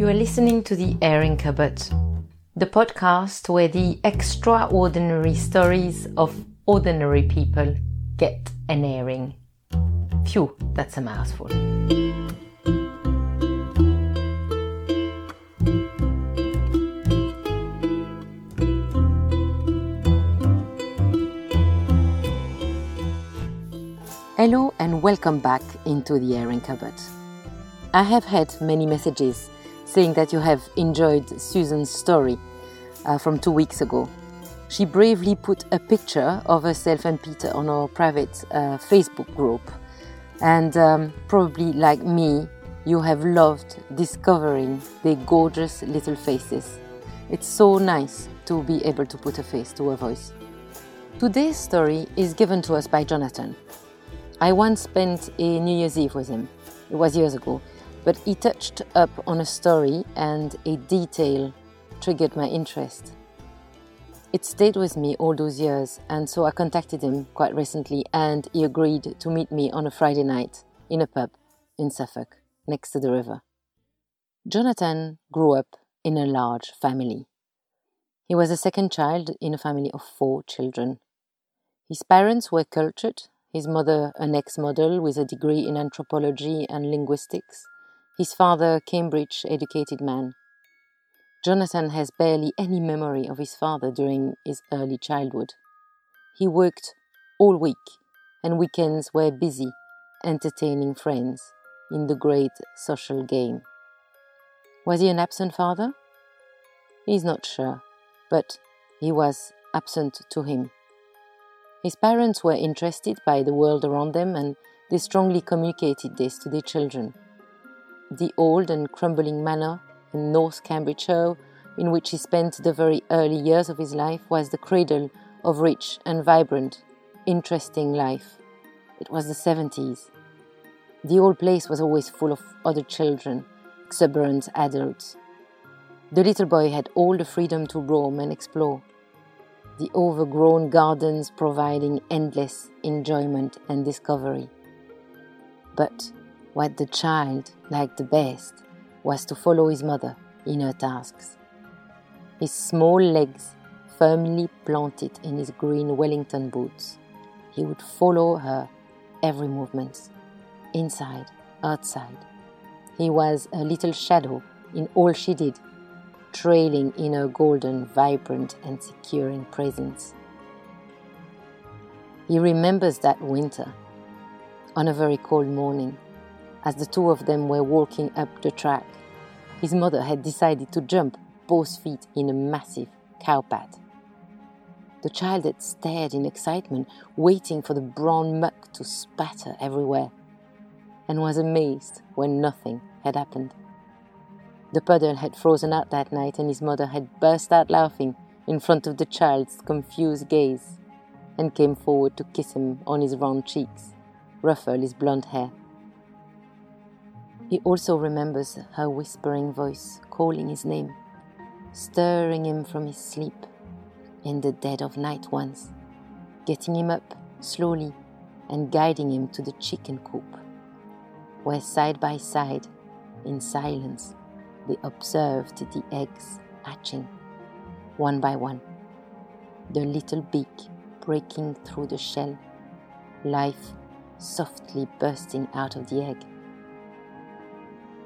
You are listening to The Airing Cupboard, the podcast where the extraordinary stories of ordinary people get an airing. Phew, that's a mouthful. Hello and welcome back into the airing cupboard. I have had many messages saying that you have enjoyed Susan's story uh, from two weeks ago. She bravely put a picture of herself and Peter on our private uh, Facebook group. And um, probably like me, you have loved discovering their gorgeous little faces. It's so nice to be able to put a face to a voice. Today's story is given to us by Jonathan. I once spent a New Year's Eve with him. It was years ago, but he touched up on a story and a detail triggered my interest. It stayed with me all those years, and so I contacted him quite recently, and he agreed to meet me on a Friday night in a pub in Suffolk, next to the river. Jonathan grew up in a large family. He was a second child in a family of four children. His parents were cultured, his mother an ex model with a degree in anthropology and linguistics, his father, Cambridge educated man. Jonathan has barely any memory of his father during his early childhood. He worked all week, and weekends were busy entertaining friends in the great social game. Was he an absent father? He is not sure, but he was absent to him. His parents were interested by the world around them and they strongly communicated this to their children the old and crumbling manor in North Cambridgeshire, in which he spent the very early years of his life, was the cradle of rich and vibrant, interesting life. It was the 70s. The old place was always full of other children, exuberant adults. The little boy had all the freedom to roam and explore, the overgrown gardens providing endless enjoyment and discovery. But what the child liked the best was to follow his mother in her tasks. His small legs firmly planted in his green Wellington boots, he would follow her every movement, inside, outside. He was a little shadow in all she did, trailing in her golden, vibrant, and securing presence. He remembers that winter, on a very cold morning, as the two of them were walking up the track. His mother had decided to jump both feet in a massive cow path. The child had stared in excitement, waiting for the brown muck to spatter everywhere, and was amazed when nothing had happened. The puddle had frozen out that night, and his mother had burst out laughing in front of the child's confused gaze, and came forward to kiss him on his round cheeks, ruffle his blond hair. He also remembers her whispering voice calling his name, stirring him from his sleep in the dead of night once, getting him up slowly and guiding him to the chicken coop, where side by side, in silence, they observed the eggs hatching, one by one, the little beak breaking through the shell, life softly bursting out of the egg.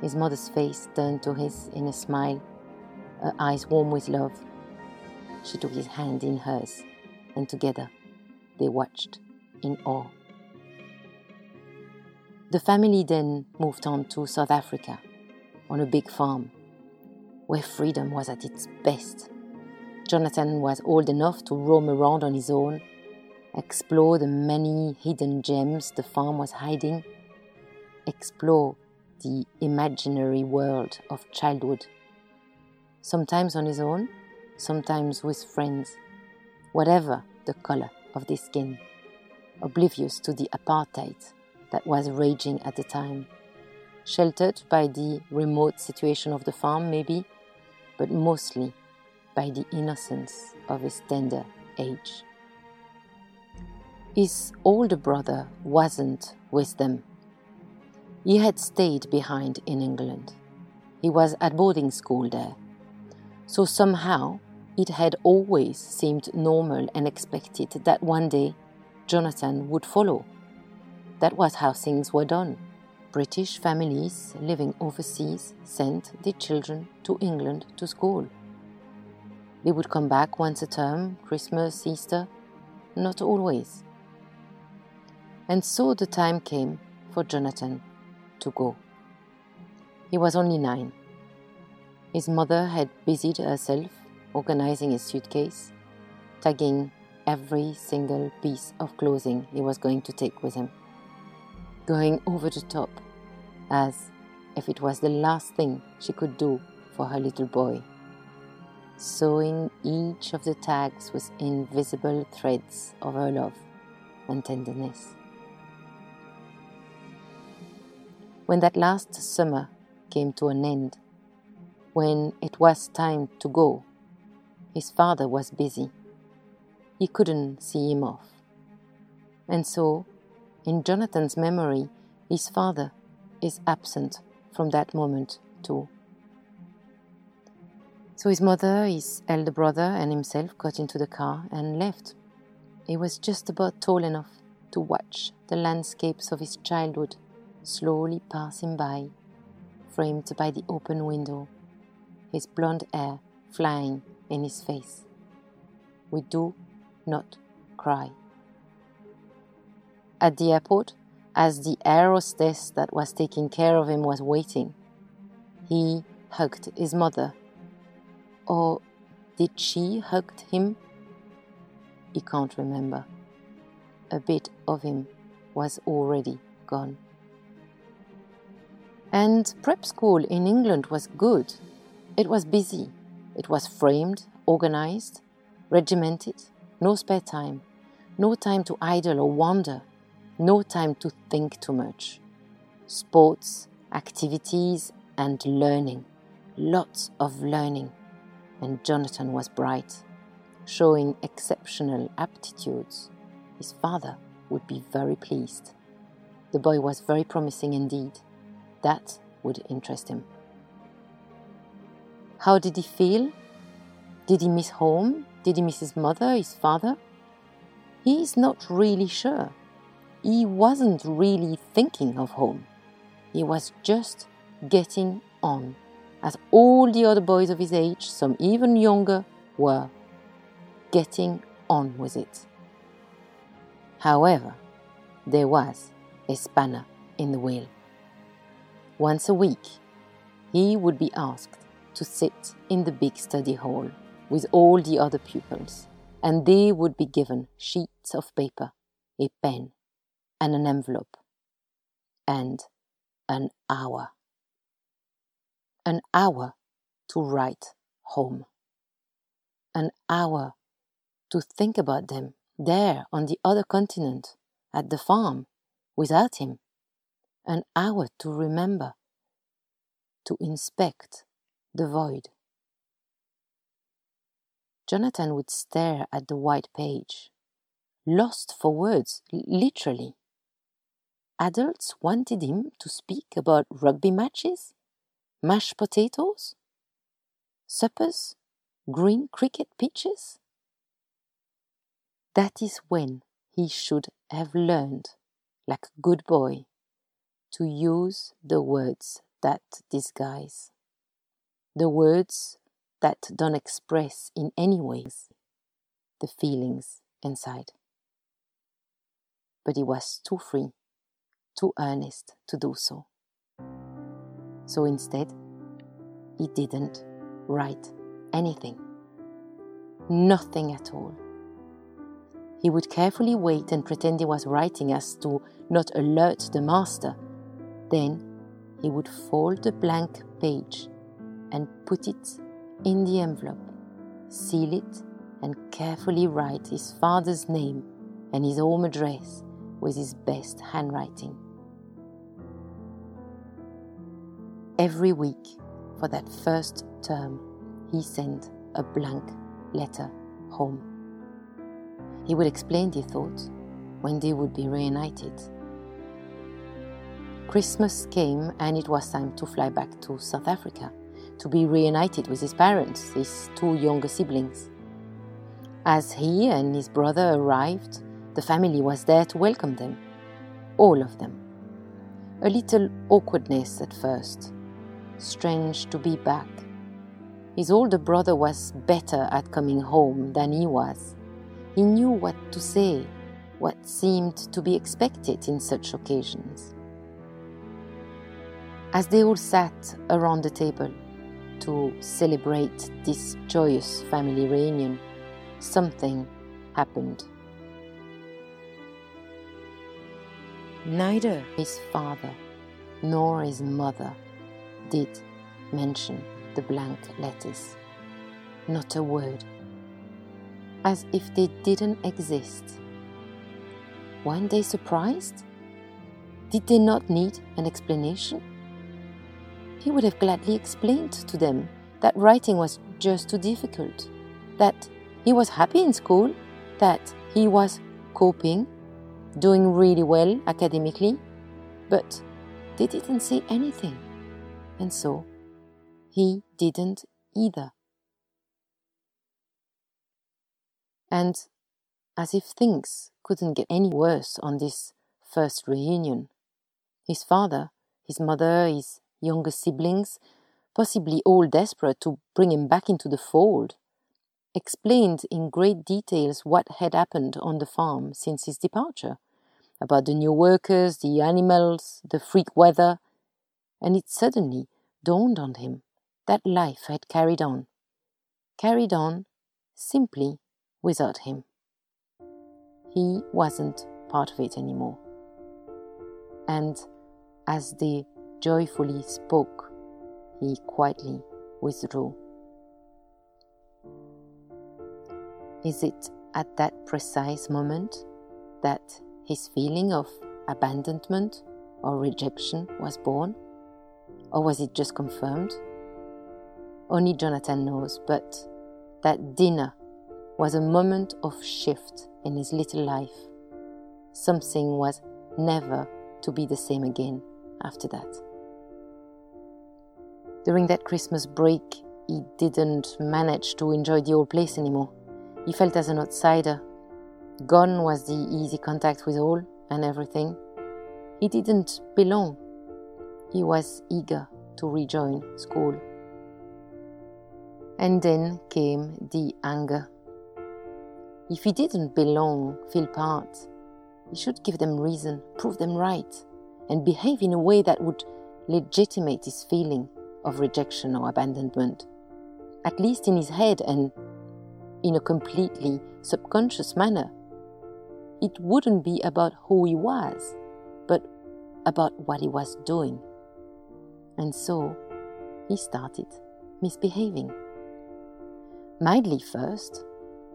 His mother's face turned to his in a smile, her eyes warm with love. She took his hand in hers, and together they watched in awe. The family then moved on to South Africa on a big farm where freedom was at its best. Jonathan was old enough to roam around on his own, explore the many hidden gems the farm was hiding, explore the imaginary world of childhood. Sometimes on his own, sometimes with friends, whatever the color of their skin, oblivious to the apartheid that was raging at the time, sheltered by the remote situation of the farm, maybe, but mostly by the innocence of his tender age. His older brother wasn't with them he had stayed behind in England. He was at boarding school there. So somehow it had always seemed normal and expected that one day Jonathan would follow. That was how things were done. British families living overseas sent their children to England to school. They would come back once a term, Christmas, Easter, not always. And so the time came for Jonathan to go. He was only nine. His mother had busied herself organizing his suitcase, tagging every single piece of clothing he was going to take with him, going over the top as if it was the last thing she could do for her little boy, sewing each of the tags with invisible threads of her love and tenderness. When that last summer came to an end, when it was time to go, his father was busy. He couldn't see him off. And so, in Jonathan's memory, his father is absent from that moment too. So his mother, his elder brother, and himself got into the car and left. He was just about tall enough to watch the landscapes of his childhood slowly passing by, framed by the open window, his blond hair flying in his face. We do not cry. At the airport, as the air hostess that was taking care of him was waiting, he hugged his mother. Or did she hug him? He can't remember. A bit of him was already gone. And prep school in England was good. It was busy. It was framed, organized, regimented, no spare time, no time to idle or wander, no time to think too much. Sports, activities, and learning. Lots of learning. And Jonathan was bright, showing exceptional aptitudes. His father would be very pleased. The boy was very promising indeed. That would interest him. How did he feel? Did he miss home? Did he miss his mother, his father? He's not really sure. He wasn't really thinking of home. He was just getting on, as all the other boys of his age, some even younger, were. Getting on with it. However, there was a spanner in the wheel. Once a week, he would be asked to sit in the big study hall with all the other pupils, and they would be given sheets of paper, a pen, and an envelope, and an hour. An hour to write home. An hour to think about them there on the other continent, at the farm, without him an hour to remember, to inspect the void. Jonathan would stare at the white page, lost for words, literally. Adults wanted him to speak about rugby matches, mashed potatoes, suppers, green cricket pitches. That is when he should have learned, like a good boy, to use the words that disguise, the words that don't express in any ways the feelings inside. But he was too free, too earnest to do so. So instead, he didn't write anything, nothing at all. He would carefully wait and pretend he was writing as to not alert the master then he would fold the blank page and put it in the envelope, seal it, and carefully write his father's name and his home address with his best handwriting. Every week for that first term, he sent a blank letter home. He would explain the thought when they would be reunited Christmas came and it was time to fly back to South Africa to be reunited with his parents, his two younger siblings. As he and his brother arrived, the family was there to welcome them, all of them. A little awkwardness at first. Strange to be back. His older brother was better at coming home than he was. He knew what to say, what seemed to be expected in such occasions. As they all sat around the table to celebrate this joyous family reunion, something happened. Neither his father nor his mother did mention the blank letters. Not a word. As if they didn't exist. Weren't they surprised? Did they not need an explanation? He would have gladly explained to them that writing was just too difficult, that he was happy in school, that he was coping, doing really well academically, but they didn't say anything. And so he didn't either. And as if things couldn't get any worse on this first reunion, his father, his mother, his younger siblings, possibly all desperate to bring him back into the fold, explained in great details what had happened on the farm since his departure about the new workers, the animals, the freak weather, and it suddenly dawned on him that life had carried on, carried on simply without him. He wasn't part of it anymore. And as they joyfully spoke, he quietly withdrew. Is it at that precise moment that his feeling of abandonment or rejection was born? Or was it just confirmed? Only Jonathan knows, but that dinner was a moment of shift in his little life. Something was never to be the same again after that. During that Christmas break, he didn't manage to enjoy the old place anymore. He felt as an outsider. Gone was the easy contact with all and everything. He didn't belong. He was eager to rejoin school. And then came the anger. If he didn't belong, feel part, he should give them reason, prove them right, and behave in a way that would legitimate his feeling of rejection or abandonment, at least in his head and in a completely subconscious manner. It wouldn't be about who he was, but about what he was doing. And so he started misbehaving. Mildly first,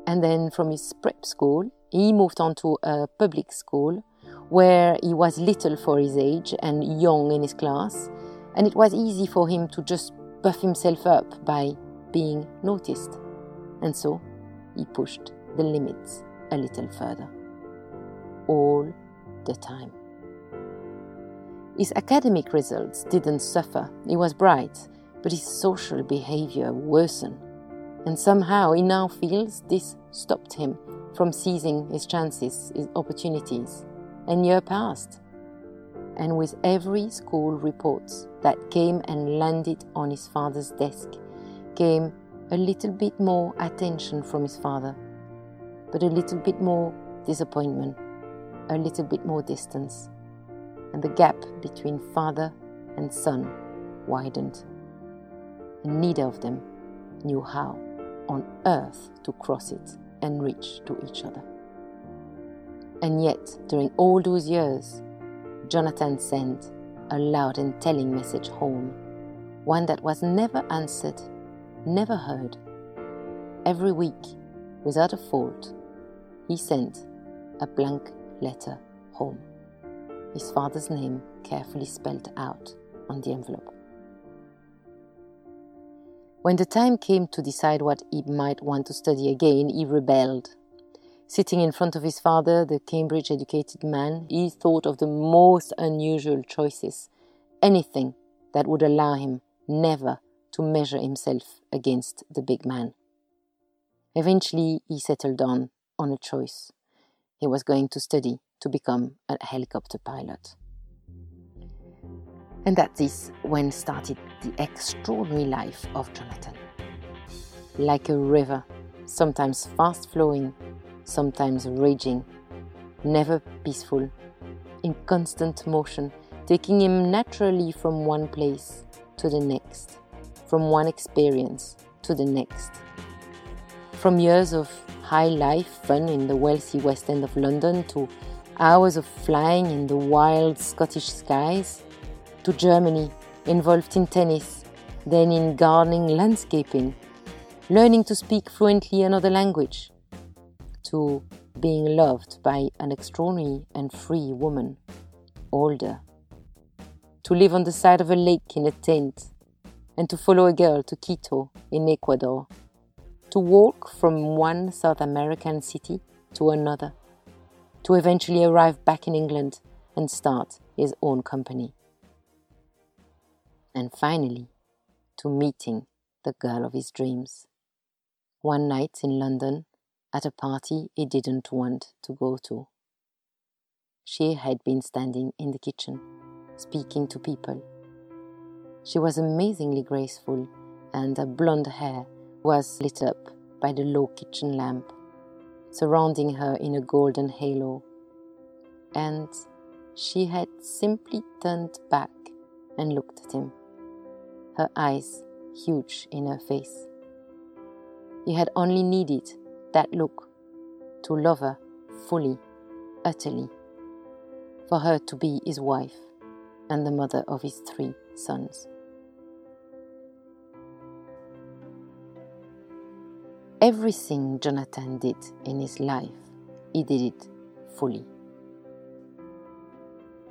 and then from his prep school, he moved on to a public school where he was little for his age and young in his class, and it was easy for him to just buff himself up by being noticed. And so he pushed the limits a little further. All the time. His academic results didn't suffer, he was bright, but his social behavior worsened. And somehow he now feels this stopped him from seizing his chances, his opportunities. And year passed and with every school report that came and landed on his father's desk came a little bit more attention from his father, but a little bit more disappointment, a little bit more distance, and the gap between father and son widened. And neither of them knew how on earth to cross it and reach to each other. And yet, during all those years, Jonathan sent a loud and telling message home, one that was never answered, never heard. Every week, without a fault, he sent a blank letter home, his father's name carefully spelled out on the envelope. When the time came to decide what he might want to study again, he rebelled. Sitting in front of his father, the Cambridge educated man, he thought of the most unusual choices, anything that would allow him never to measure himself against the big man. Eventually, he settled on, on a choice. He was going to study to become a helicopter pilot. And that is when started the extraordinary life of Jonathan. Like a river, sometimes fast flowing, sometimes raging, never peaceful, in constant motion, taking him naturally from one place to the next, from one experience to the next. From years of high life fun in the wealthy West End of London to hours of flying in the wild Scottish skies, to Germany, involved in tennis, then in gardening landscaping, learning to speak fluently another language, to being loved by an extraordinary and free woman, older, to live on the side of a lake in a tent, and to follow a girl to Quito in Ecuador, to walk from one South American city to another, to eventually arrive back in England and start his own company. And finally to meeting the girl of his dreams. One night in London at a party he didn't want to go to. She had been standing in the kitchen, speaking to people. She was amazingly graceful, and her blonde hair was lit up by the low kitchen lamp, surrounding her in a golden halo. And she had simply turned back and looked at him her eyes huge in her face. He had only needed that look to love her fully, utterly, for her to be his wife and the mother of his three sons. Everything Jonathan did in his life, he did it fully.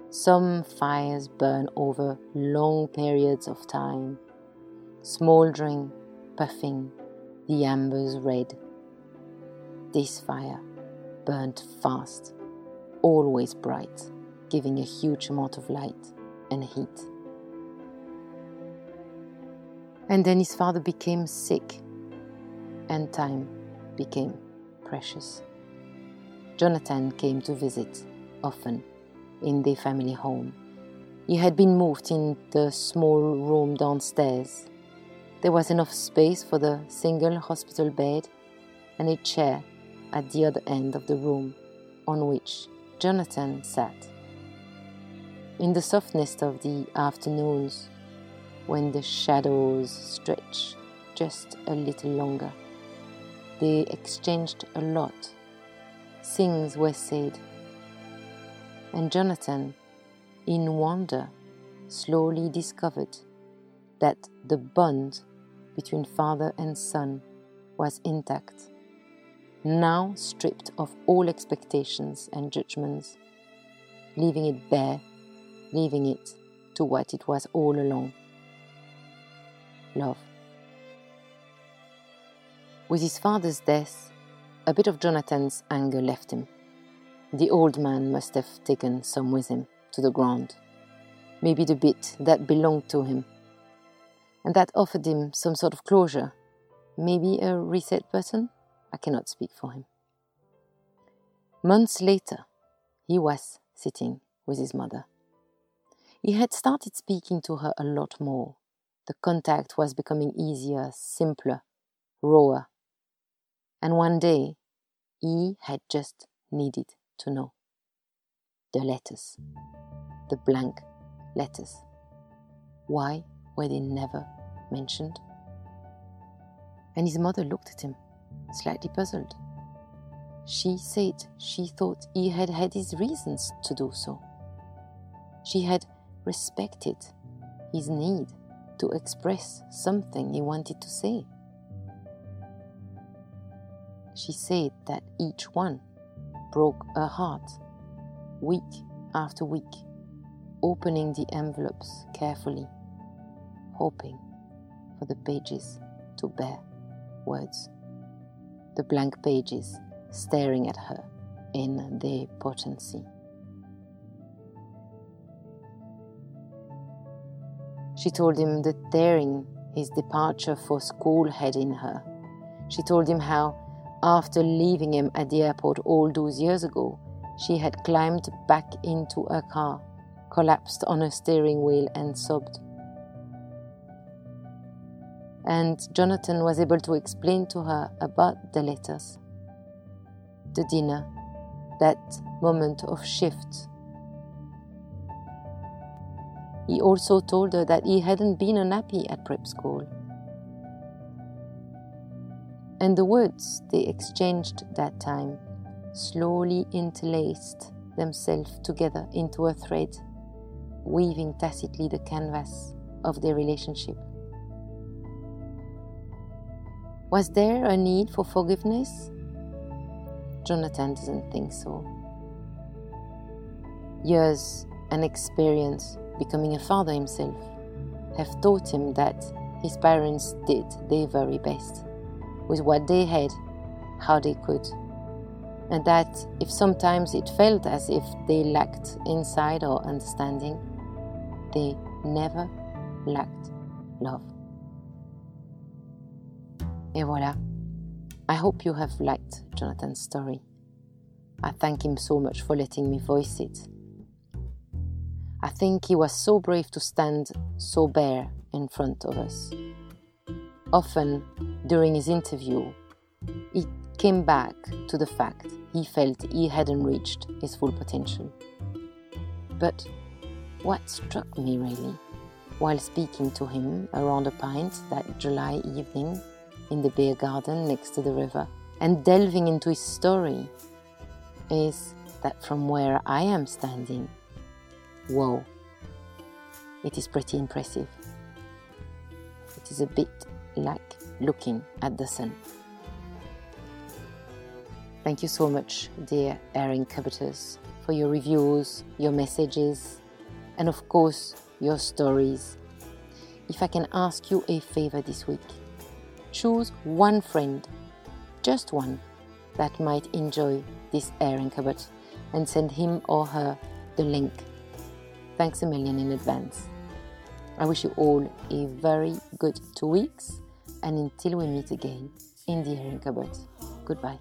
Some fires burn over long periods of time, smouldering, puffing, the embers red. This fire burned fast, always bright, giving a huge amount of light and heat. And then his father became sick, and time became precious. Jonathan came to visit often in their family home. He had been moved in the small room downstairs. There was enough space for the single hospital bed and a chair at the other end of the room on which Jonathan sat. In the softness of the afternoons, when the shadows stretch just a little longer, they exchanged a lot. Things were said and Jonathan, in wonder, slowly discovered that the bond between father and son was intact, now stripped of all expectations and judgments, leaving it bare, leaving it to what it was all along love. With his father's death, a bit of Jonathan's anger left him. The old man must have taken some with him to the ground, maybe the bit that belonged to him, and that offered him some sort of closure, maybe a reset button. I cannot speak for him. Months later, he was sitting with his mother. He had started speaking to her a lot more. The contact was becoming easier, simpler, rawer. And one day, he had just needed to know. The letters, the blank letters. Why were they never mentioned? And his mother looked at him, slightly puzzled. She said she thought he had had his reasons to do so. She had respected his need to express something he wanted to say. She said that each one broke her heart, week after week, opening the envelopes carefully, hoping for the pages to bear words. The blank pages staring at her in their potency. She told him the daring his departure for school had in her. She told him how, after leaving him at the airport all those years ago, she had climbed back into her car, collapsed on her steering wheel, and sobbed. And Jonathan was able to explain to her about the letters, the dinner, that moment of shift he also told her that he hadn't been unhappy at prep school. And the words they exchanged that time slowly interlaced themselves together into a thread, weaving tacitly the canvas of their relationship. Was there a need for forgiveness? Jonathan doesn't think so. Years and experience becoming a father himself, have taught him that his parents did their very best with what they had, how they could, and that if sometimes it felt as if they lacked insight or understanding, they never lacked love. Et voilà. I hope you have liked Jonathan's story. I thank him so much for letting me voice it I think he was so brave to stand so bare in front of us. Often during his interview, he came back to the fact he felt he hadn't reached his full potential. But what struck me really, while speaking to him around a pint that July evening in the beer garden next to the river and delving into his story, is that from where I am standing, Whoa, it is pretty impressive. It is a bit like looking at the sun. Thank you so much, dear air incubators, for your reviews, your messages, and of course, your stories. If I can ask you a favor this week, choose one friend, just one, that might enjoy this Airing Cupboard and send him or her the link Thanks a million in advance. I wish you all a very good two weeks, and until we meet again in the Airing Cupboard, goodbye.